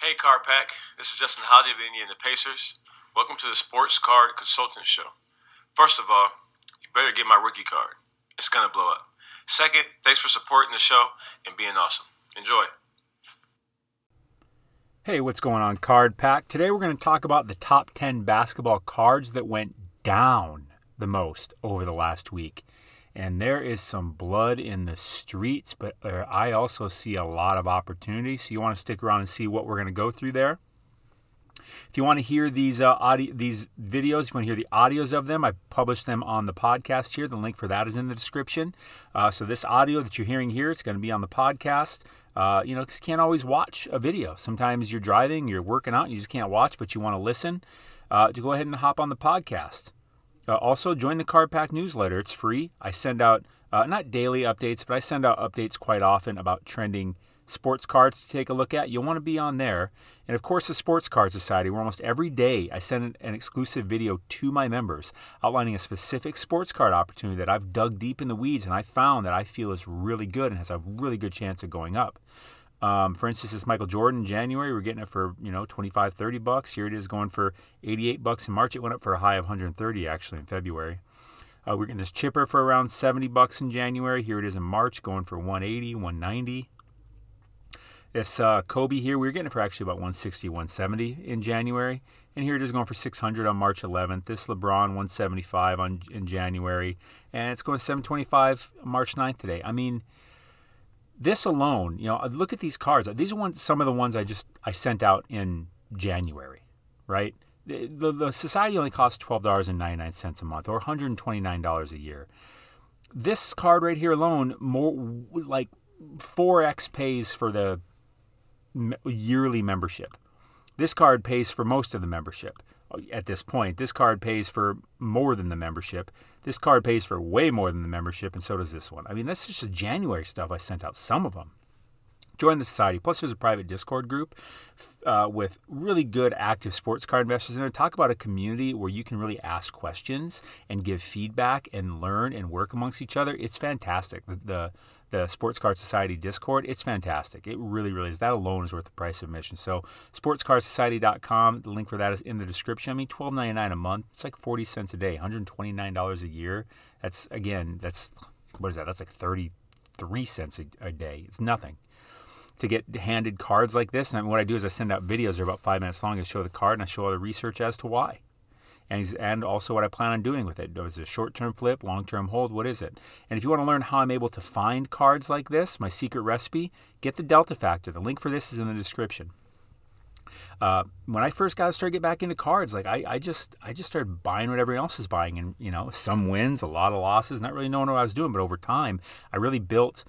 Hey, Card Pack. This is Justin Holiday of the Indiana Pacers. Welcome to the Sports Card Consultant Show. First of all, you better get my rookie card. It's going to blow up. Second, thanks for supporting the show and being awesome. Enjoy. Hey, what's going on, Card Pack? Today we're going to talk about the top 10 basketball cards that went down the most over the last week. And there is some blood in the streets, but uh, I also see a lot of opportunity. So you want to stick around and see what we're going to go through there. If you want to hear these uh, audio, these videos, if you want to hear the audios of them, I publish them on the podcast here. The link for that is in the description. Uh, so this audio that you're hearing here, it's going to be on the podcast. Uh, you know, because you can't always watch a video. Sometimes you're driving, you're working out, you just can't watch, but you want to listen. Uh, to go ahead and hop on the podcast. Uh, also, join the Card Pack newsletter. It's free. I send out uh, not daily updates, but I send out updates quite often about trending sports cards to take a look at. You'll want to be on there. And of course, the Sports Card Society, where almost every day I send an exclusive video to my members outlining a specific sports card opportunity that I've dug deep in the weeds and I found that I feel is really good and has a really good chance of going up. Um, for instance, this Michael Jordan in January, we're getting it for, you know, 25, 30 bucks. Here it is going for 88 bucks in March. It went up for a high of 130 actually in February. Uh, we're getting this chipper for around 70 bucks in January. Here it is in March going for 180, 190. This uh, Kobe here, we were getting it for actually about 160, 170 in January. And here it is going for 600 on March 11th. This LeBron 175 on in January. And it's going 725 March 9th today. I mean, this alone, you know, uh, look at these cards. Uh, these are ones, some of the ones I just I sent out in January, right? The, the, the society only costs twelve dollars and ninety nine cents a month, or one hundred and twenty nine dollars a year. This card right here alone, more like four x pays for the yearly membership. This card pays for most of the membership uh, at this point. This card pays for more than the membership. This card pays for way more than the membership, and so does this one. I mean, that's just the January stuff. I sent out some of them. Join the society. Plus, there's a private Discord group uh, with really good active sports card investors in there. Talk about a community where you can really ask questions and give feedback and learn and work amongst each other. It's fantastic. The, the the Sports Card Society Discord. It's fantastic. It really, really is. That alone is worth the price of admission. So, sportscardsociety.com. The link for that is in the description. I mean, twelve ninety nine a month. It's like forty cents a day. One hundred twenty nine dollars a year. That's again. That's what is that? That's like thirty three cents a, a day. It's nothing to get handed cards like this. And what I do is I send out videos. They're about five minutes long. I show the card and I show all the research as to why and, and also what I plan on doing with it. Is it a short term flip, long term hold? What is it? And if you want to learn how I'm able to find cards like this, my secret recipe, get the Delta Factor. The link for this is in the description. Uh, when I first got started get back into cards, like I, I just I just started buying what everyone else is buying, and you know some wins, a lot of losses, not really knowing what I was doing. But over time, I really built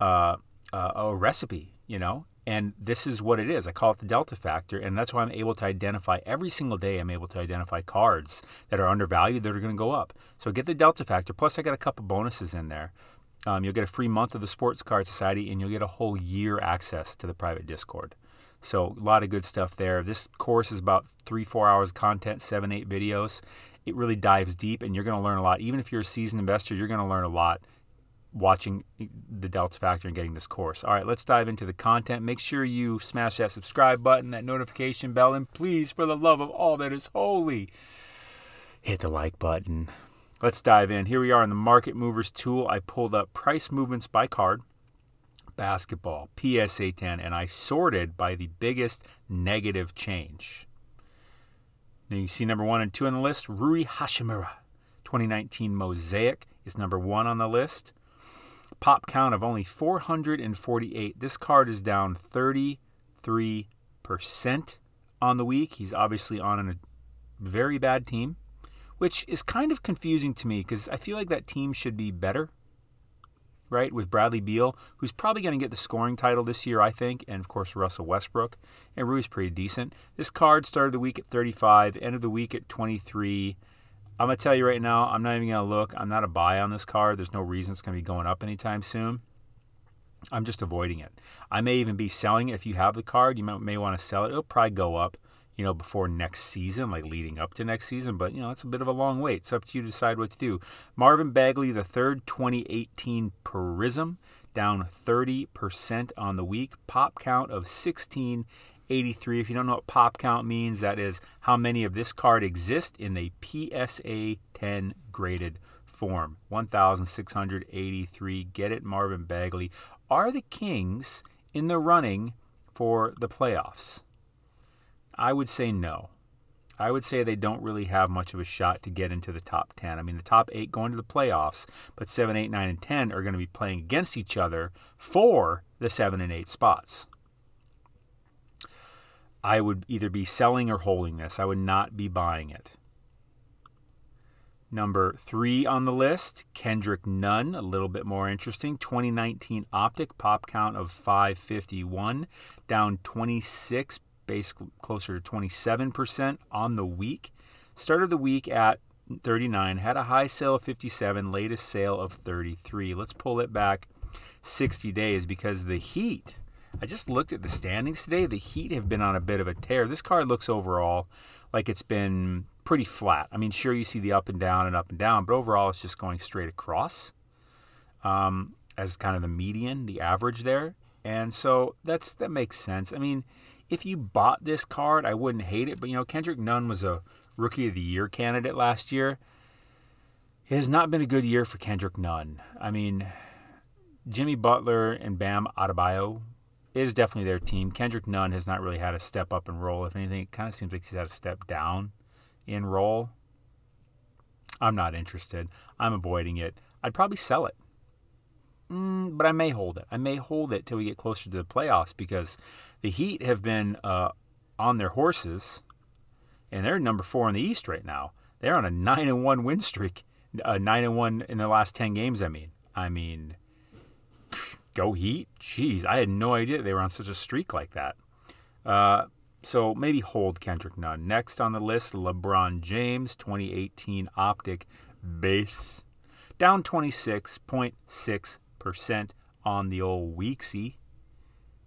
uh, uh, a recipe, you know, and this is what it is. I call it the delta factor. And that's why I'm able to identify every single day, I'm able to identify cards that are undervalued that are going to go up. So get the delta factor. Plus, I got a couple bonuses in there. Um, you'll get a free month of the Sports Card Society and you'll get a whole year access to the private Discord. So, a lot of good stuff there. This course is about three, four hours of content, seven, eight videos. It really dives deep and you're going to learn a lot. Even if you're a seasoned investor, you're going to learn a lot watching the Delta Factor and getting this course. All right, let's dive into the content. Make sure you smash that subscribe button, that notification bell, and please, for the love of all that is holy, hit the like button. Let's dive in. Here we are in the Market Movers tool. I pulled up price movements by card, basketball, PSA 10, and I sorted by the biggest negative change. Then you see number one and two on the list. Rui Hachimura, 2019 Mosaic is number one on the list pop count of only 448. This card is down 33% on the week. He's obviously on a very bad team, which is kind of confusing to me because I feel like that team should be better, right? With Bradley Beal, who's probably going to get the scoring title this year, I think, and of course Russell Westbrook. And Rui's pretty decent. This card started the week at 35, end of the week at 23. I'm gonna tell you right now, I'm not even gonna look. I'm not a buy on this card. There's no reason it's gonna be going up anytime soon. I'm just avoiding it. I may even be selling it if you have the card. You may, may want to sell it. It'll probably go up, you know, before next season, like leading up to next season. But you know, it's a bit of a long wait. It's up to you to decide what to do. Marvin Bagley, the third, 2018 Prism, down 30% on the week. Pop count of 16 83. If you don't know what pop count means, that is how many of this card exist in the PSA 10 graded form. 1,683. Get it, Marvin Bagley. Are the Kings in the running for the playoffs? I would say no. I would say they don't really have much of a shot to get into the top 10. I mean, the top eight going to the playoffs, but 7, 8, 9, and 10 are going to be playing against each other for the 7 and 8 spots. I would either be selling or holding this. I would not be buying it. Number three on the list, Kendrick Nunn, a little bit more interesting. 2019 Optic pop count of 551, down 26 basically closer to 27% on the week. Started the week at 39, had a high sale of 57, latest sale of 33. Let's pull it back 60 days because the Heat, I just looked at the standings today. The Heat have been on a bit of a tear. This card looks overall like it's been pretty flat. I mean, sure, you see the up and down and up and down, but overall it's just going straight across um, as kind of the median, the average there. And so that's that makes sense. I mean, if you bought this card, I wouldn't hate it. But, you know, Kendrick Nunn was a Rookie of the Year candidate last year. It has not been a good year for Kendrick Nunn. I mean, Jimmy Butler and Bam Adebayo is definitely their team. Kendrick Nunn has not really had a step up and role. If anything, it kind of seems like he's had a step down in role. I'm not interested. I'm avoiding it. I'd probably sell it. Mm, but I may hold it. I may hold it till we get closer to the playoffs because the Heat have been uh, on their horses, and they're number four in the East right now. They're on a nine and one win streak, uh, nine and one in the last ten games. I mean, I mean, go Heat! Jeez, I had no idea they were on such a streak like that. Uh, so maybe hold Kendrick Nunn. Next on the list, LeBron James, 2018 Optic base, down 26.6% on the old Weeksy.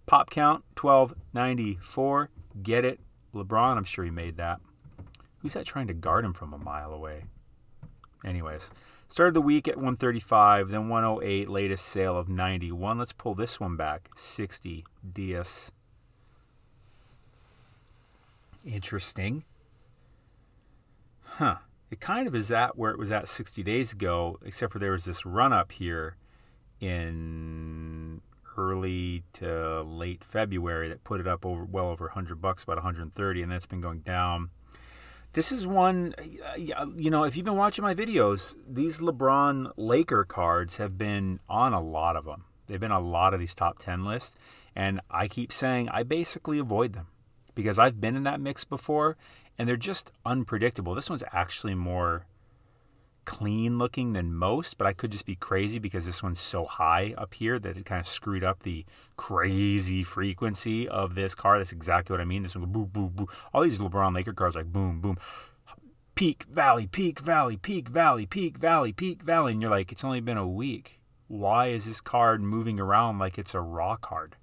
Pop count 1294. Get it. LeBron, I'm sure he made that. Who's that trying to guard him from a mile away? Anyways, started the week at 135, then 108, latest sale of 91. Let's pull this one back 60 DS. Interesting. Huh. It kind of is at where it was at 60 days ago, except for there was this run up here in early to late February that put it up over well over 100 bucks, about 130, and that's been going down. This is one, you know, if you've been watching my videos, these LeBron Laker cards have been on a lot of them. They've been a lot of these top 10 lists, and I keep saying I basically avoid them because I've been in that mix before, and they're just unpredictable. This one's actually more clean looking than most, but I could just be crazy because this one's so high up here that it kind of screwed up the crazy frequency of this car. That's exactly what I mean. This one, boom, boom, boom. All these LeBron Laker cars, like boom, boom, peak, valley, peak, valley, peak, valley, peak, valley, peak, valley. And you're like, it's only been a week. Why is this card moving around like it's a raw card?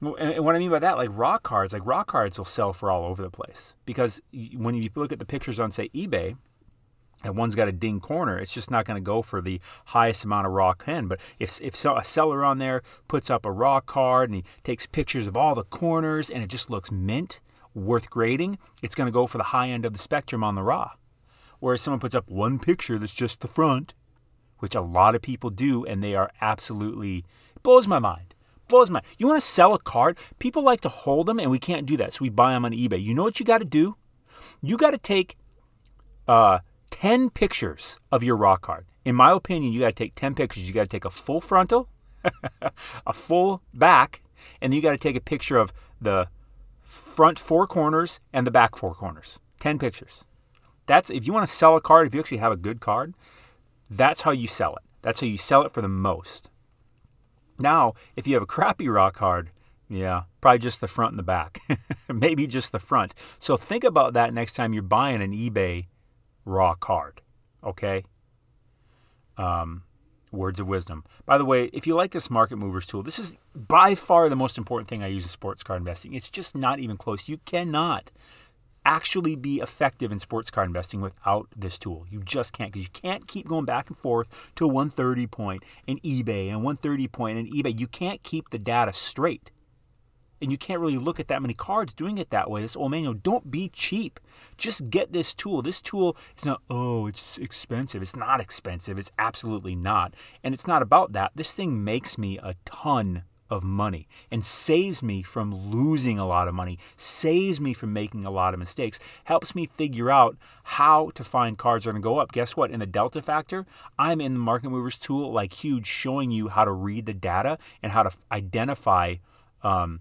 And what I mean by that, like raw cards, like raw cards will sell for all over the place because when you look at the pictures on, say, eBay, and one's got a ding corner, it's just not going to go for the highest amount of raw pen. But if, if so, a seller on there puts up a raw card and he takes pictures of all the corners and it just looks mint, worth grading, it's going to go for the high end of the spectrum on the raw. Whereas someone puts up one picture that's just the front, which a lot of people do, and they are absolutely blows my mind. Blows my. You want to sell a card? People like to hold them, and we can't do that, so we buy them on eBay. You know what you got to do? You got to take. Uh, 10 pictures of your raw card. In my opinion, you got to take 10 pictures. You got to take a full frontal, a full back, and then you got to take a picture of the front four corners and the back four corners. 10 pictures. That's if you want to sell a card, if you actually have a good card, that's how you sell it. That's how you sell it for the most. Now, if you have a crappy raw card, yeah, probably just the front and the back. Maybe just the front. So think about that next time you're buying an eBay raw card. Okay? Um, words of wisdom. By the way, if you like this market movers tool, this is by far the most important thing I use in sports card investing. It's just not even close. You cannot actually be effective in sports card investing without this tool. You just can't because you can't keep going back and forth to 130 point in eBay and 130 point in eBay. You can't keep the data straight. And you can't really look at that many cards doing it that way. This old manual, don't be cheap. Just get this tool. This tool is not, oh, it's expensive. It's not expensive. It's absolutely not. And it's not about that. This thing makes me a ton of money and saves me from losing a lot of money, saves me from making a lot of mistakes, helps me figure out how to find cards that are going to go up. Guess what? In the Delta Factor, I'm in the Market Movers tool like huge, showing you how to read the data and how to identify um,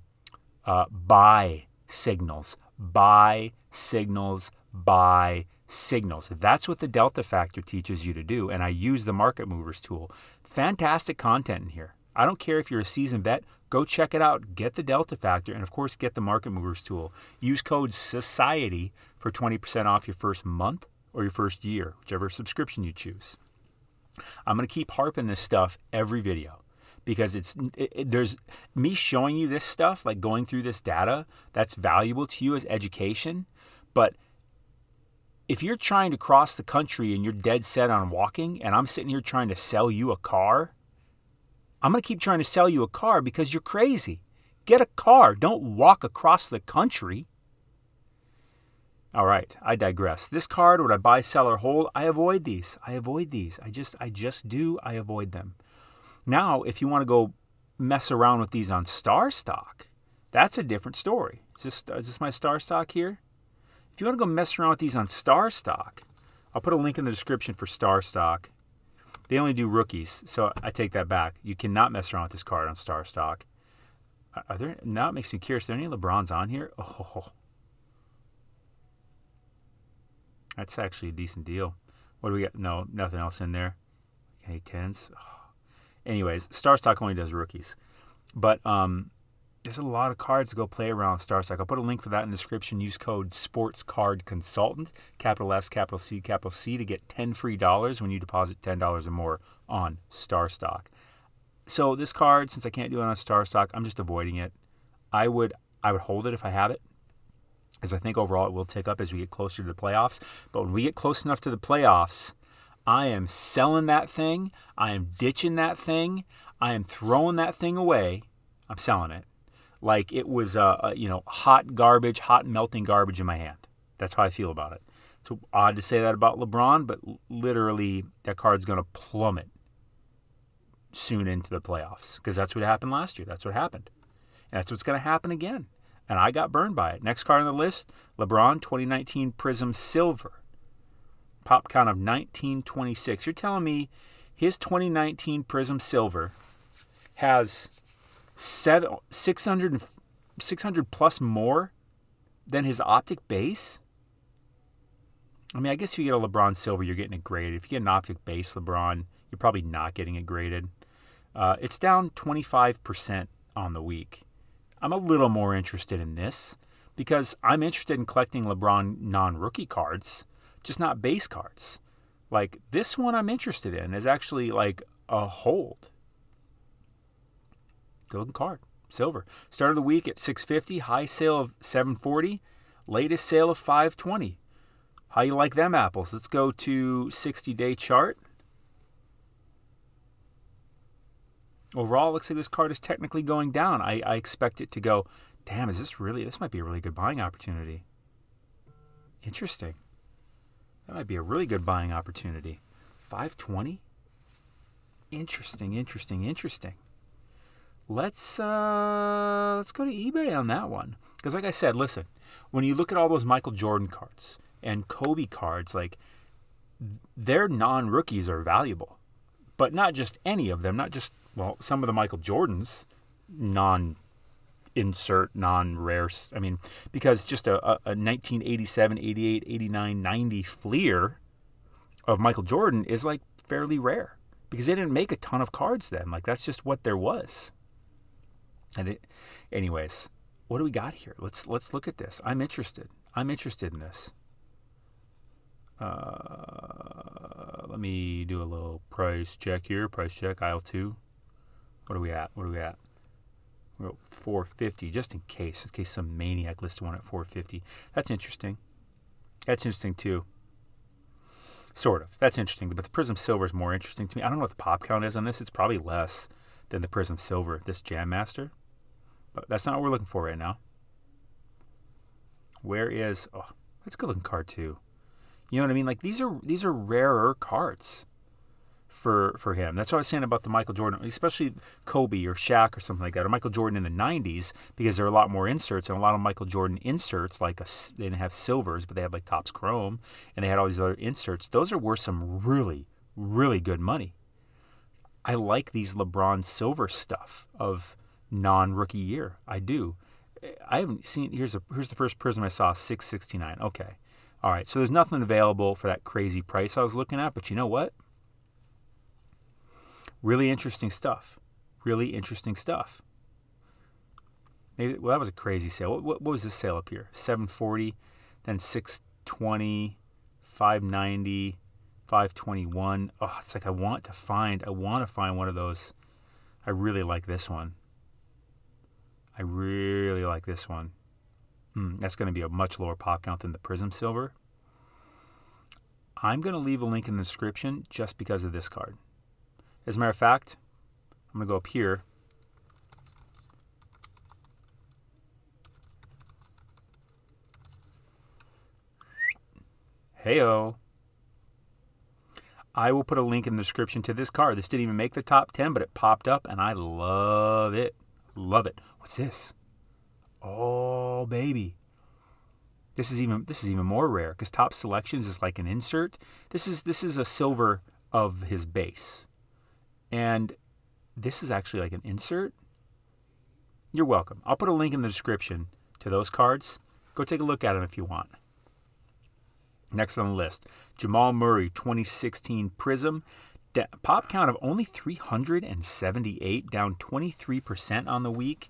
uh, buy signals, buy signals, buy signals. That's what the Delta Factor teaches you to do. And I use the Market Movers tool. Fantastic content in here. I don't care if you're a seasoned vet, go check it out. Get the Delta Factor and, of course, get the Market Movers tool. Use code SOCIETY for 20% off your first month or your first year, whichever subscription you choose. I'm going to keep harping this stuff every video because it's it, there's me showing you this stuff like going through this data that's valuable to you as education but if you're trying to cross the country and you're dead set on walking and I'm sitting here trying to sell you a car I'm going to keep trying to sell you a car because you're crazy get a car don't walk across the country all right, I digress. This card, would I buy, sell, or hold? I avoid these. I avoid these. I just, I just do. I avoid them. Now, if you want to go mess around with these on Star Stock, that's a different story. Is this, is this my Star Stock here? If you want to go mess around with these on Star Stock, I'll put a link in the description for Star Stock. They only do rookies, so I take that back. You cannot mess around with this card on Star Stock. Are there now it makes me curious. Are there any LeBrons on here? Oh, that's actually a decent deal. What do we got? No, nothing else in there. Okay, tens. Oh. Anyways, Star Stock only does rookies, but um, there's a lot of cards to go play around Star Stock. I'll put a link for that in the description. Use code Sports Card Consultant, capital S, capital C, capital C, to get ten free dollars when you deposit ten dollars or more on Star Stock. So this card, since I can't do it on Star Stock, I'm just avoiding it. I would I would hold it if I have it, as I think overall it will tick up as we get closer to the playoffs. But when we get close enough to the playoffs, I am selling that thing. I am ditching that thing. I am throwing that thing away. I'm selling it like it was, uh, uh, you know, hot garbage, hot melting garbage in my hand. That's how I feel about it. It's odd to say that about LeBron, but literally that card's going to plummet soon into the playoffs because that's what happened last year. That's what happened. And that's what's going to happen again. And I got burned by it. Next card on the list LeBron 2019 Prism Silver pop count of 1926. You're telling me his 2019 Prism Silver has seven, 600, 600 plus more than his optic base? I mean, I guess if you get a LeBron Silver, you're getting it graded. If you get an optic base LeBron, you're probably not getting it graded. Uh, it's down 25% on the week. I'm a little more interested in this because I'm interested in collecting LeBron non rookie cards just not base cards. Like this one I'm interested in is actually like a hold. Golden card, silver. Start of the week at 650, high sale of 740, latest sale of 520. How you like them apples? Let's go to 60 day chart. Overall, looks like this card is technically going down. I, I expect it to go, damn, is this really, this might be a really good buying opportunity. Interesting. That might be a really good buying opportunity. 520? Interesting, interesting, interesting. Let's uh let's go to eBay on that one. Because like I said, listen, when you look at all those Michael Jordan cards and Kobe cards, like their non-rookies are valuable. But not just any of them, not just well, some of the Michael Jordans non insert non-rare i mean because just a, a 1987 88 89 90 fleer of michael jordan is like fairly rare because they didn't make a ton of cards then. Like that's just what there was. And it anyways what do we got here? Let's let's look at this. I'm interested. I'm interested in this. Uh, let me do a little price check here. Price check aisle 2 what are we at? What are we at 450 just in case, in case some maniac listed one at 450. That's interesting. That's interesting too. Sort of. That's interesting. But the Prism Silver is more interesting to me. I don't know what the pop count is on this. It's probably less than the Prism Silver, this Jam Master. But that's not what we're looking for right now. Where is oh that's a good looking card too. You know what I mean? Like these are these are rarer cards for for him. That's what I was saying about the Michael Jordan, especially Kobe or Shaq or something like that, or Michael Jordan in the '90s, because there are a lot more inserts and a lot of Michael Jordan inserts. Like a, they didn't have silvers, but they had like Topps Chrome, and they had all these other inserts. Those are worth some really really good money. I like these LeBron silver stuff of non-rookie year. I do. I haven't seen. Here's a here's the first prism I saw. Six sixty nine. Okay. All right. So there's nothing available for that crazy price I was looking at. But you know what? Really interesting stuff. Really interesting stuff. Maybe well that was a crazy sale. What, what, what was this sale up here? Seven forty, then six twenty, five ninety. 521. Oh, it's like I want to find I want to find one of those. I really like this one. I really like this one. Mm, that's going to be a much lower pop count than the Prism Silver. I'm going to leave a link in the description just because of this card. As a matter of fact, I'm going to go up here. Heyo. I will put a link in the description to this car. This didn't even make the top 10, but it popped up and I love it. Love it. What's this? Oh, baby. This is even this is even more rare because top Selections is like an insert. This is this is a silver of his base. And this is actually like an insert. You're welcome. I'll put a link in the description to those cards. Go take a look at them if you want. Next on the list, Jamal Murray 2016 Prism. Pop count of only 378, down 23% on the week.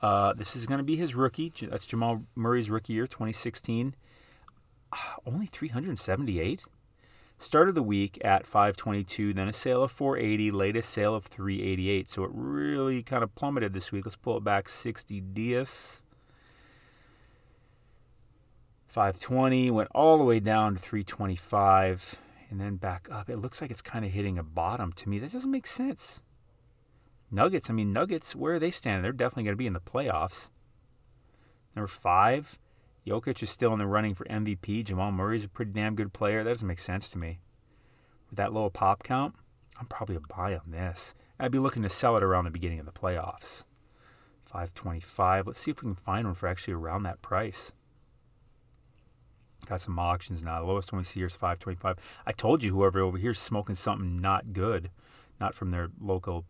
Uh, this is going to be his rookie. That's Jamal Murray's rookie year, 2016. Uh, only 378. Started the week at 522, then a sale of 480, latest sale of 388. So it really kind of plummeted this week. Let's pull it back 60 dias. 520 went all the way down to 325 and then back up. It looks like it's kind of hitting a bottom to me. That doesn't make sense. Nuggets, I mean, Nuggets, where are they standing? They're definitely going to be in the playoffs. Number five, Jokic is still in the running for MVP. Jamal Murray's a pretty damn good player. That doesn't make sense to me. With that low pop count, I'm probably a buy on this. I'd be looking to sell it around the beginning of the playoffs. 525. Let's see if we can find one for actually around that price. Got some auctions now. The lowest one we see here is 525. I told you whoever over here is smoking something not good, not from their local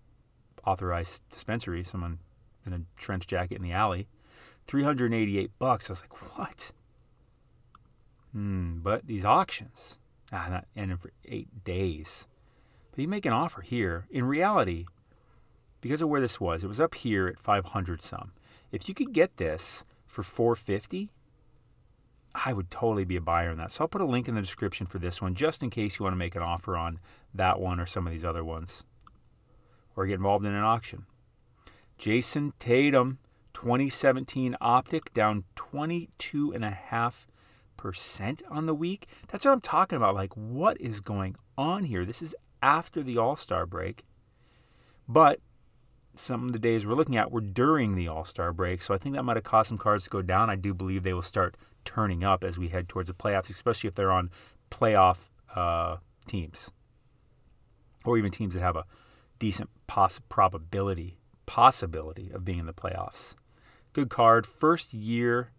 authorized dispensary, someone in a trench jacket in the alley. 388 bucks. I was like, what? Hmm, but these auctions, ah, not ending for eight days. But you make an offer here. In reality, because of where this was, it was up here at 500 some. If you could get this for 450, I would totally be a buyer in that. So I'll put a link in the description for this one just in case you want to make an offer on that one or some of these other ones or get involved in an auction. Jayson Tatum, 2017 Optic, down 22.5% on the week. That's what I'm talking about. Like, what is going on here? This is after the All Star break. But some of the days we're looking at were during the All Star break. So I think that might have caused some cards to go down. I do believe they will start turning up as we head towards the playoffs, especially if they're on playoff uh, teams or even teams that have a decent poss- probability possibility of being in the playoffs. Good card. First year,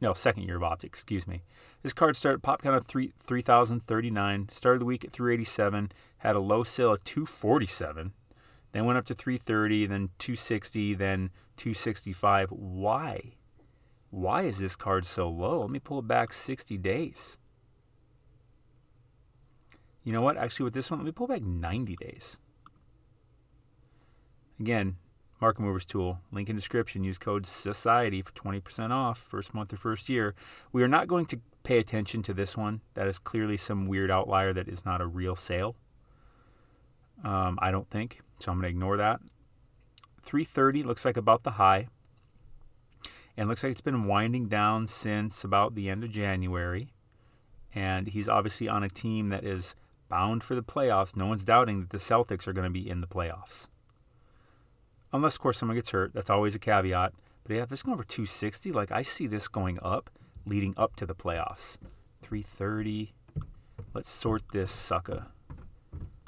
no, second year of optic, excuse me. This card started pop count of 3 3039, started the week at 387, had a low sale of 247, then went up to 330, then 260, then 265. Why? Why is this card so low? Let me pull it back 60 days. You know what? Actually, with this one, let me pull back 90 days. Again, Market Movers tool, link in description. Use code SOCIETY for 20% off first month or first year. We are not going to pay attention to this one. That is clearly some weird outlier that is not a real sale. Um, I don't think. So I'm going to ignore that. 330 looks like about the high. And looks like it's been winding down since about the end of January. And he's obviously on a team that is bound for the playoffs. No one's doubting that the Celtics are going to be in the playoffs unless, of course, someone gets hurt. That's always a caveat. But yeah, if it's going over 260, like I see this going up leading up to the playoffs. 330. Let's sort this sucker.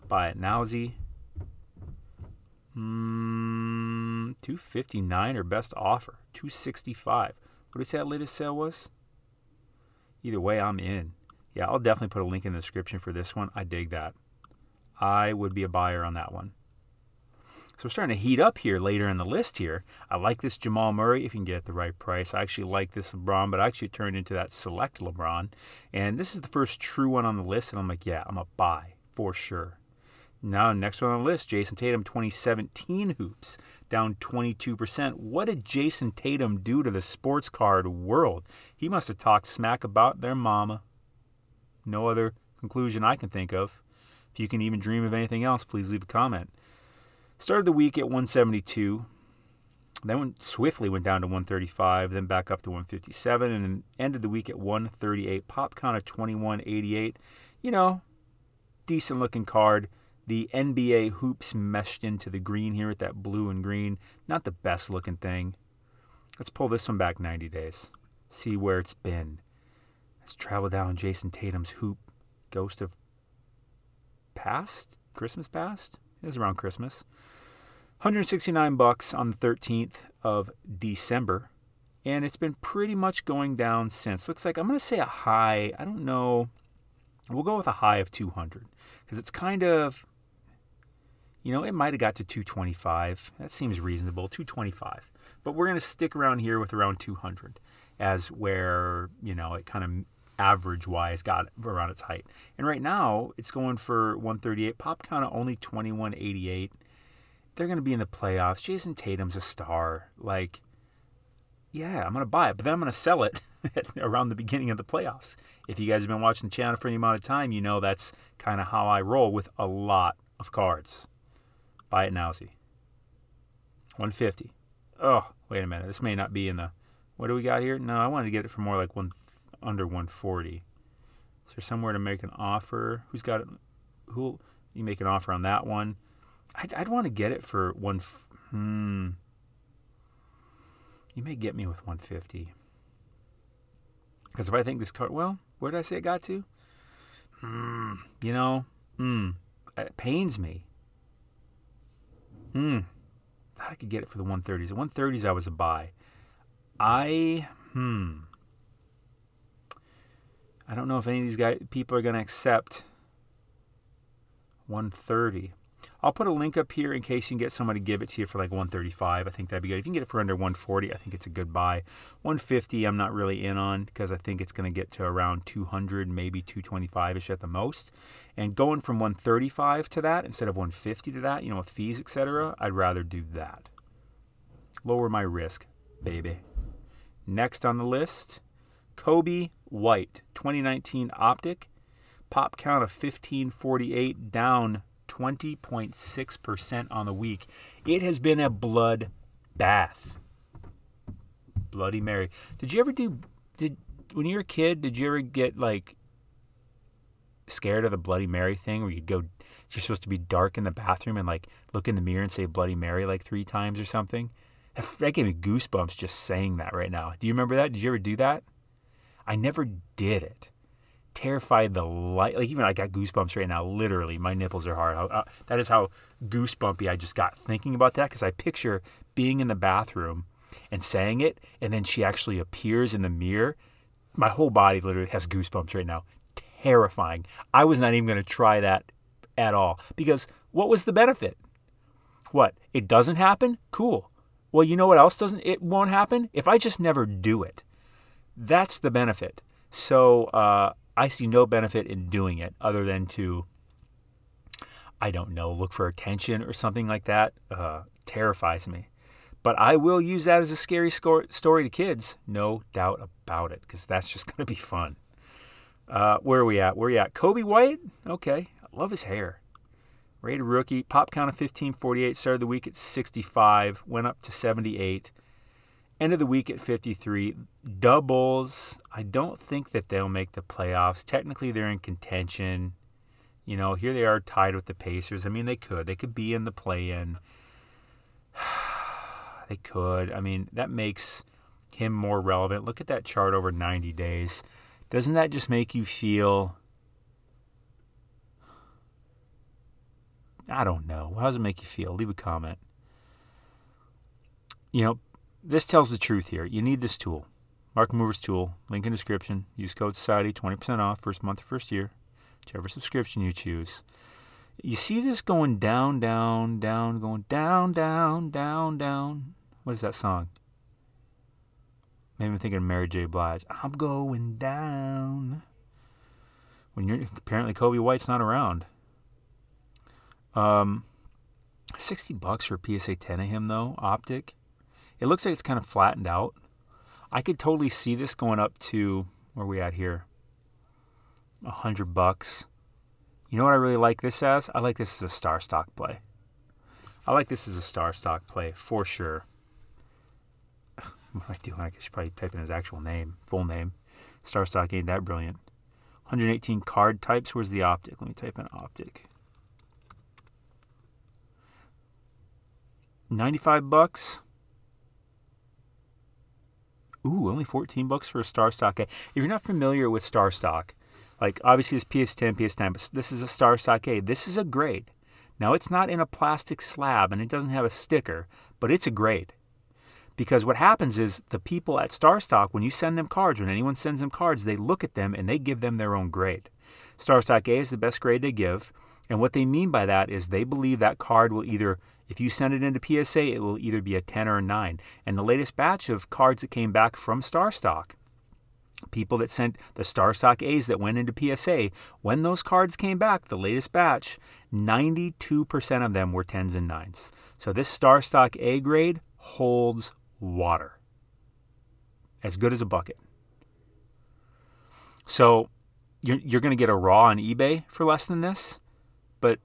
Buy it nowsy. Mm, 259 or best offer. 265. What that latest sale was? Either way, I'm in. Yeah, I'll definitely put a link in the description for this one. I dig that. I would be a buyer on that one. So we're starting to heat up here later in the list here. I like this Jamal Murray if you can get it the right price. I actually like this LeBron, but I actually turned into that select LeBron. And this is the first true one on the list, and I'm like, yeah, I'm a buy for sure. Now, next one on the list, Jayson Tatum 2017 hoops, down 22%. What did Jayson Tatum do to the sports card world? He must have talked smack about their mama. No other conclusion I can think of. If you can even dream of anything else, please leave a comment. Started the week at 172, then went, swiftly went down to 135, then back up to 157, and ended the week at 138. Pop count of 2188. You know, decent looking card. The NBA hoops meshed into the green here with that blue and green. Not the best looking thing. Let's pull this one back 90 days. See where it's been. Let's travel down Jayson Tatum's hoop. Ghost of past? Christmas past? It was around Christmas. 169 bucks on the 13th of December, and it's been pretty much going down since. Looks like I'm going to say a high. I don't know. We'll go with a high of 200 because it's kind of, you know, it might have got to 225. That seems reasonable, 225. But we're going to stick around here with around 200 as where, you know, it kind of average wise got around its height. And right now it's going for 138. Pop count of only 2188 they're going to be in the playoffs. Jayson Tatum's a star. Like, yeah, I'm going to buy it, but then I'm going to sell it around the beginning of the playoffs. If you guys have been watching the channel for any amount of time, you know that's kind of how I roll with a lot of cards. Buy it now, see. 150. Oh, wait a minute. This may not be in the. What do we got here? No, I wanted to get it for more like one under 140. Is there somewhere to make an offer? Who's got it? Who you make an offer on that one? I'd, I'd want to get it for one. Hmm. You may get me with 150. Because if I think this card, well, where did I say it got to? Hmm. You know, hmm. It pains me. Hmm. Thought I could get it for the 130s. The 130s, I was a buy. I, hmm. I don't know if any of these guys, people are going to accept 130. I'll put a link up here in case you can get someone to give it to you for like 135. I think that'd be good. If you can get it for under 140, I think it's a good buy. 150, I'm not really in on because I think it's going to get to around 200, maybe 225ish at the most. And going from 135 to that instead of 150 to that, you know, with fees, etc., I'd rather do that. Lower my risk, baby. Next on the list, Coby White, 2019 Optic. Pop count of 1548, down 20.6% on the week. It has been a blood bath. Bloody Mary. Did you ever do did when you were a kid, did you ever get like scared of the Bloody Mary thing where you'd go you're supposed to be dark in the bathroom and like look in the mirror and say Bloody Mary like three times or something? That gave me goosebumps just saying that right now. Do you remember that? Did you ever do that? I never did it terrified the light. Like even I got goosebumps right now. Literally, my nipples are hard. That is how goosebumpy I just got thinking about that because I picture being in the bathroom and saying it, and then she actually appears in the mirror. My whole body literally has goosebumps right now. Terrifying. I was not even going to try that at all because what was the benefit? What? It doesn't happen? Cool. Well, you know what else doesn't? It won't happen if I just never do it. That's the benefit. So uh, I see no benefit in doing it other than to, I don't know, look for attention or something like that. Uh, terrifies me. But I will use that as a scary story to kids, no doubt about it, because that's just going to be fun. Uh, where are we at? Where are we at? Coby White? Okay. I love his hair. Rated rookie. Pop count of 1548. Started the week at 65. Went up to 78. End of the week at 53. Doubles, I don't think that they'll make the playoffs. Technically, they're in contention. You know, here they are tied with the Pacers. I mean, they could. They could be in the play in. they could. I mean, that makes him more relevant. Look at that chart over 90 days. Doesn't that just make you feel I don't know. How does it make you feel? Leave a comment. You know, this tells the truth here. You need this tool. Mark Movers tool, link in description. Use code Society, 20% off first month or first year, whichever subscription you choose. You see this going down, down, down, going down, down, down, down. What is that song? Maybe I'm thinking of Mary J. Blige. I'm going down. When you're apparently Coby White's not around. Um, 60 bucks for PSA 10 of him though, optic. It looks like it's kind of flattened out. I could totally see this going up to where we at here? A hundred bucks. You know what I really like this as? I like this as a star stock play. I like this as a star stock play for sure. What am I doing? I should probably type in his actual name, full name. Star stock ain't that brilliant. 118 card types. Where's the optic? Let me type in optic. 95 bucks. Ooh, only 14 bucks for a star stock. A. If you're not familiar with star stock, like obviously this PS10, PS10, but this is a star stock A. This is a grade. Now it's not in a plastic slab and it doesn't have a sticker, but it's a grade. Because what happens is the people at Star Stock, when you send them cards, when anyone sends them cards, they look at them and they give them their own grade. Star Stock A is the best grade they give. And what they mean by that is they believe that card will either if you send it into PSA, it will either be a 10 or a 9. And the latest batch of cards that came back from StarStock, people that sent the StarStock A's that went into PSA, when those cards came back, the latest batch, 92% of them were 10s and 9s. So this StarStock A grade holds water. As good as a bucket. So you're, you're going to get a raw on eBay for less than this, but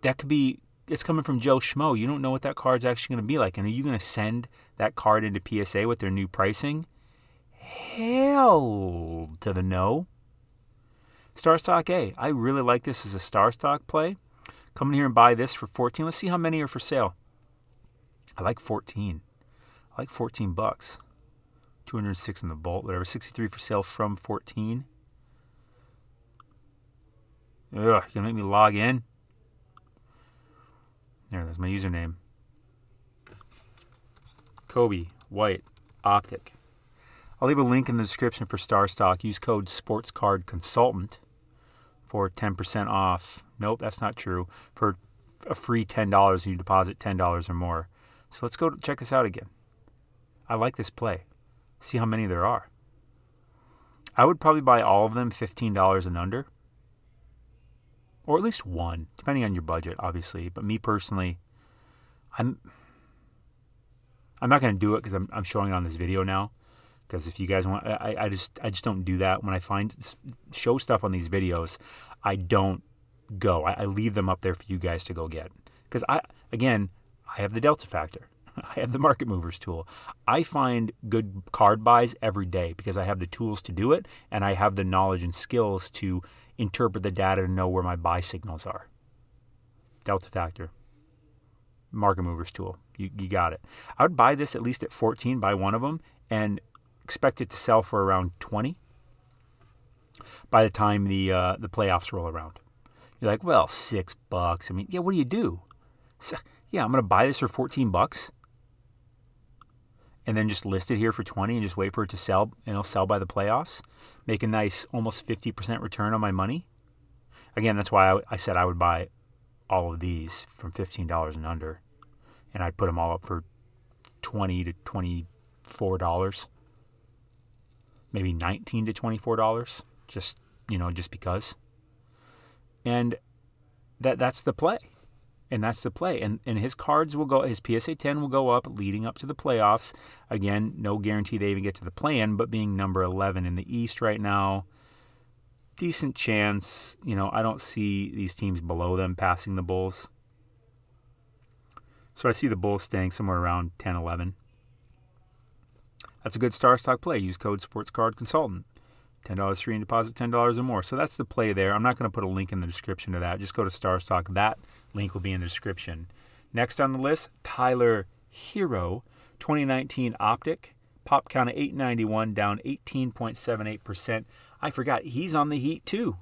that could be it's coming from Joe Schmo. You don't know what that card's actually going to be like. And are you going to send that card into PSA with their new pricing? Hell to the no. Star Stock A. I really like this as a Star Stock play. Come in here and buy this for 14. Let's see how many are for sale. I like 14. I like 14 bucks. 206 in the vault, whatever. 63 for sale from 14. Ugh, you're gonna make me log in? There, there's my username. Coby White Optic. I'll leave a link in the description for StarStock. Use code SportsCardConsultant for 10% off. Nope, that's not true. For a free $10 you deposit $10 or more. So let's go check this out again. I like this play. See how many there are. I would probably buy all of them $15 and under or at least one, depending on your budget, obviously. But me personally, I'm I'm not going to do it because I'm, I'm showing it on this video now. Because if you guys want, I, I just I just don't do that when I find show stuff on these videos. I don't go. I, I leave them up there for you guys to go get. Because I again I have the delta factor. I have the market movers tool. I find good card buys every day because I have the tools to do it and I have the knowledge and skills to interpret the data to know where my buy signals are. Delta factor. Market movers tool. You, you got it. I would buy this at least at 14, buy one of them, and expect it to sell for around 20 by the time the uh, the playoffs roll around. You're like, well, six bucks. I mean, yeah, what do you do? So, yeah, I'm going to buy this for 14 bucks and then just list it here for 20 and just wait for it to sell and it'll sell by the playoffs, make a nice almost 50% return on my money. Again, that's why I, I said I would buy all of these from $15 and under, and I'd put them all up for 20 to 24 dollars, maybe 19 to 24 dollars, just you know, just because. And that that's the play and that's the play. And and his cards will go, his PSA 10 will go up leading up to the playoffs. Again, no guarantee they even get to the play-in, but being number 11 in the East right now, decent chance. You know, I don't see these teams below them passing the Bulls. So I see the Bulls staying somewhere around 10, 11. That's a good star stock play. Use code Sports Card Consultant. $10 free and deposit $10 or more. So that's the play there. I'm not going to put a link in the description to that. Just go to StarStock. That link will be in the description. Next on the list, Tyler Herro, 2019 Optic, pop count of 891, down 18.78%. I forgot, he's on the Heat too.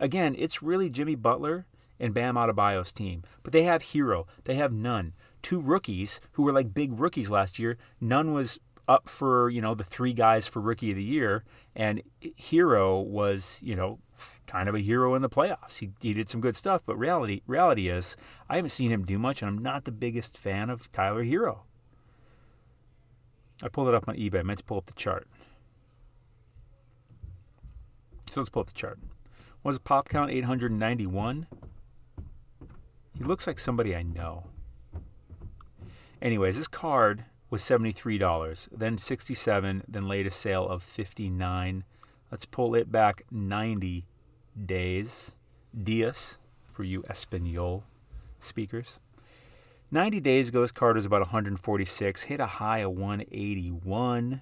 Again, it's really Jimmy Butler and Bam Adebayo's team. But they have Herro, they have Nunn. two rookies who were like big rookies last year. Nunn was up for, you know, the three guys for rookie of the year, and Herro was, you know, kind of a hero in the playoffs. He, he did some good stuff, but reality reality is I haven't seen him do much, and I'm not the biggest fan of Tyler Herro. I pulled it up on eBay. I meant to pull up the chart. So let's pull up the chart. Was pop count 891? He looks like somebody I know. Anyways, this card was $73, then 67, then latest sale of 59. Let's pull it back 90 days. Dias for you Espanol speakers. 90 days ago, this card was about 146, hit a high of 181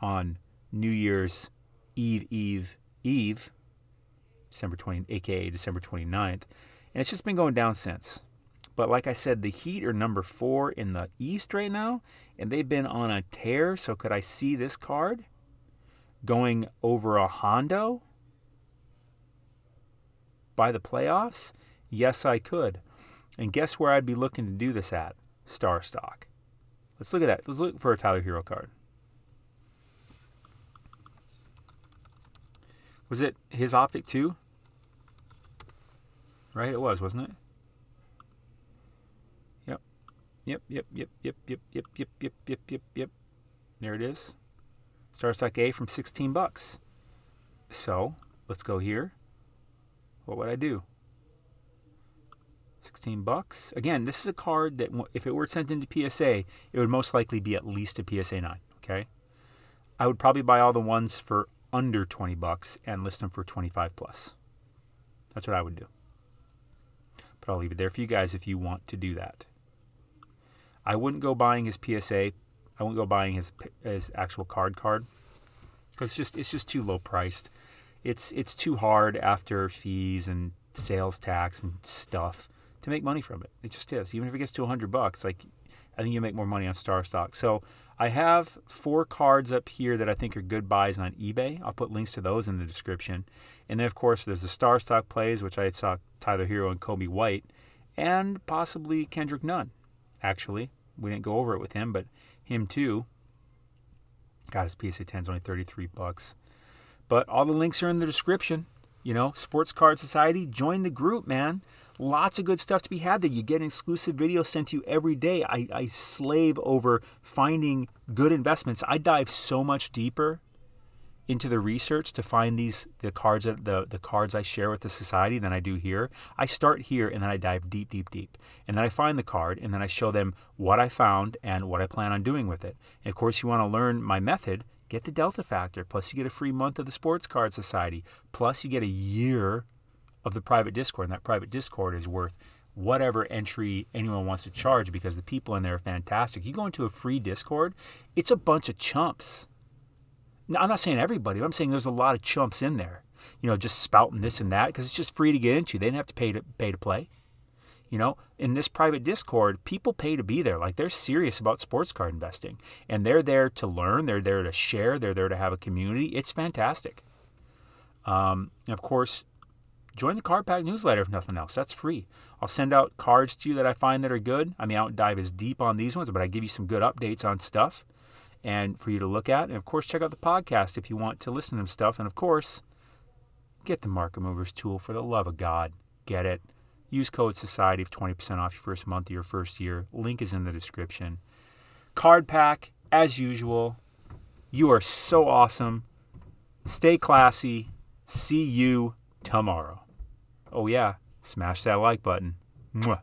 on New Year's Eve, Eve, Eve, December 20, aka December 29th. And it's just been going down since. But like I said, the Heat are number four in the East right now, and they've been on a tear. So could I see this card going over a Hondo by the playoffs? Yes, I could. And guess where I'd be looking to do this at? Star Stock. Let's look at that. Let's look for a Tyler Herro card. Was it his optic too? Right, it was, wasn't it? Yep. Yep, yep, yep, yep, yep, yep, yep, yep, yep, yep, yep. There it is. Star Stock A from 16 bucks. So, let's go here. What would I do? 16 bucks. Again, this is a card that if it were sent into PSA, it would most likely be at least a PSA 9, okay? I would probably buy all the ones for under 20 bucks and list them for 25 plus. That's what I would do. But I'll leave it there for you guys if you want to do that. I wouldn't go buying his PSA. I wouldn't go buying his his actual card card because it's just it's just too low priced. It's it's too hard after fees and sales tax and stuff to make money from it. It just is. Even if it gets to 100 bucks, like I think you make more money on Star Stock. So I have four cards up here that I think are good buys on eBay. I'll put links to those in the description. And then of course there's the Star Stock plays, which I saw Tyler Herro and Coby White, and possibly Kendrick Nunn. Actually, we didn't go over it with him, but him too. Got his PSA 10's only 33 bucks. But all the links are in the description. You know, Sports Card Society, join the group, man. Lots of good stuff to be had there. You get an exclusive videos sent to you every day. I, I slave over finding good investments. I dive so much deeper into the research to find these the cards that the, the cards I share with the society than I do here. I start here and then I dive deep, deep, deep. And then I find the card and then I show them what I found and what I plan on doing with it. And of course you want to learn my method, get the Delta Factor, plus you get a free month of the Sports Card Society, plus you get a year of the private Discord, and that private Discord is worth whatever entry anyone wants to charge because the people in there are fantastic. You go into a free Discord, it's a bunch of chumps. Now, I'm not saying everybody, but I'm saying there's a lot of chumps in there. You know, just spouting this and that because it's just free to get into. They didn't have to pay to pay to play. You know, in this private Discord, people pay to be there. Like they're serious about sports card investing, and they're there to learn. They're there to share. They're there to have a community. It's fantastic. Um, of course, join the Card Pack newsletter if nothing else. That's free. I'll send out cards to you that I find that are good. I mean, I don't dive as deep on these ones, but I give you some good updates on stuff and for you to look at. And of course, check out the podcast if you want to listen to stuff. And of course, get the Market Movers tool for the love of God. Get it. Use code Society for 20% off your first month of your first year. Link is in the description. Card Pack, as usual. You are so awesome. Stay classy. See you tomorrow. Oh, yeah, smash that like button. Mwah.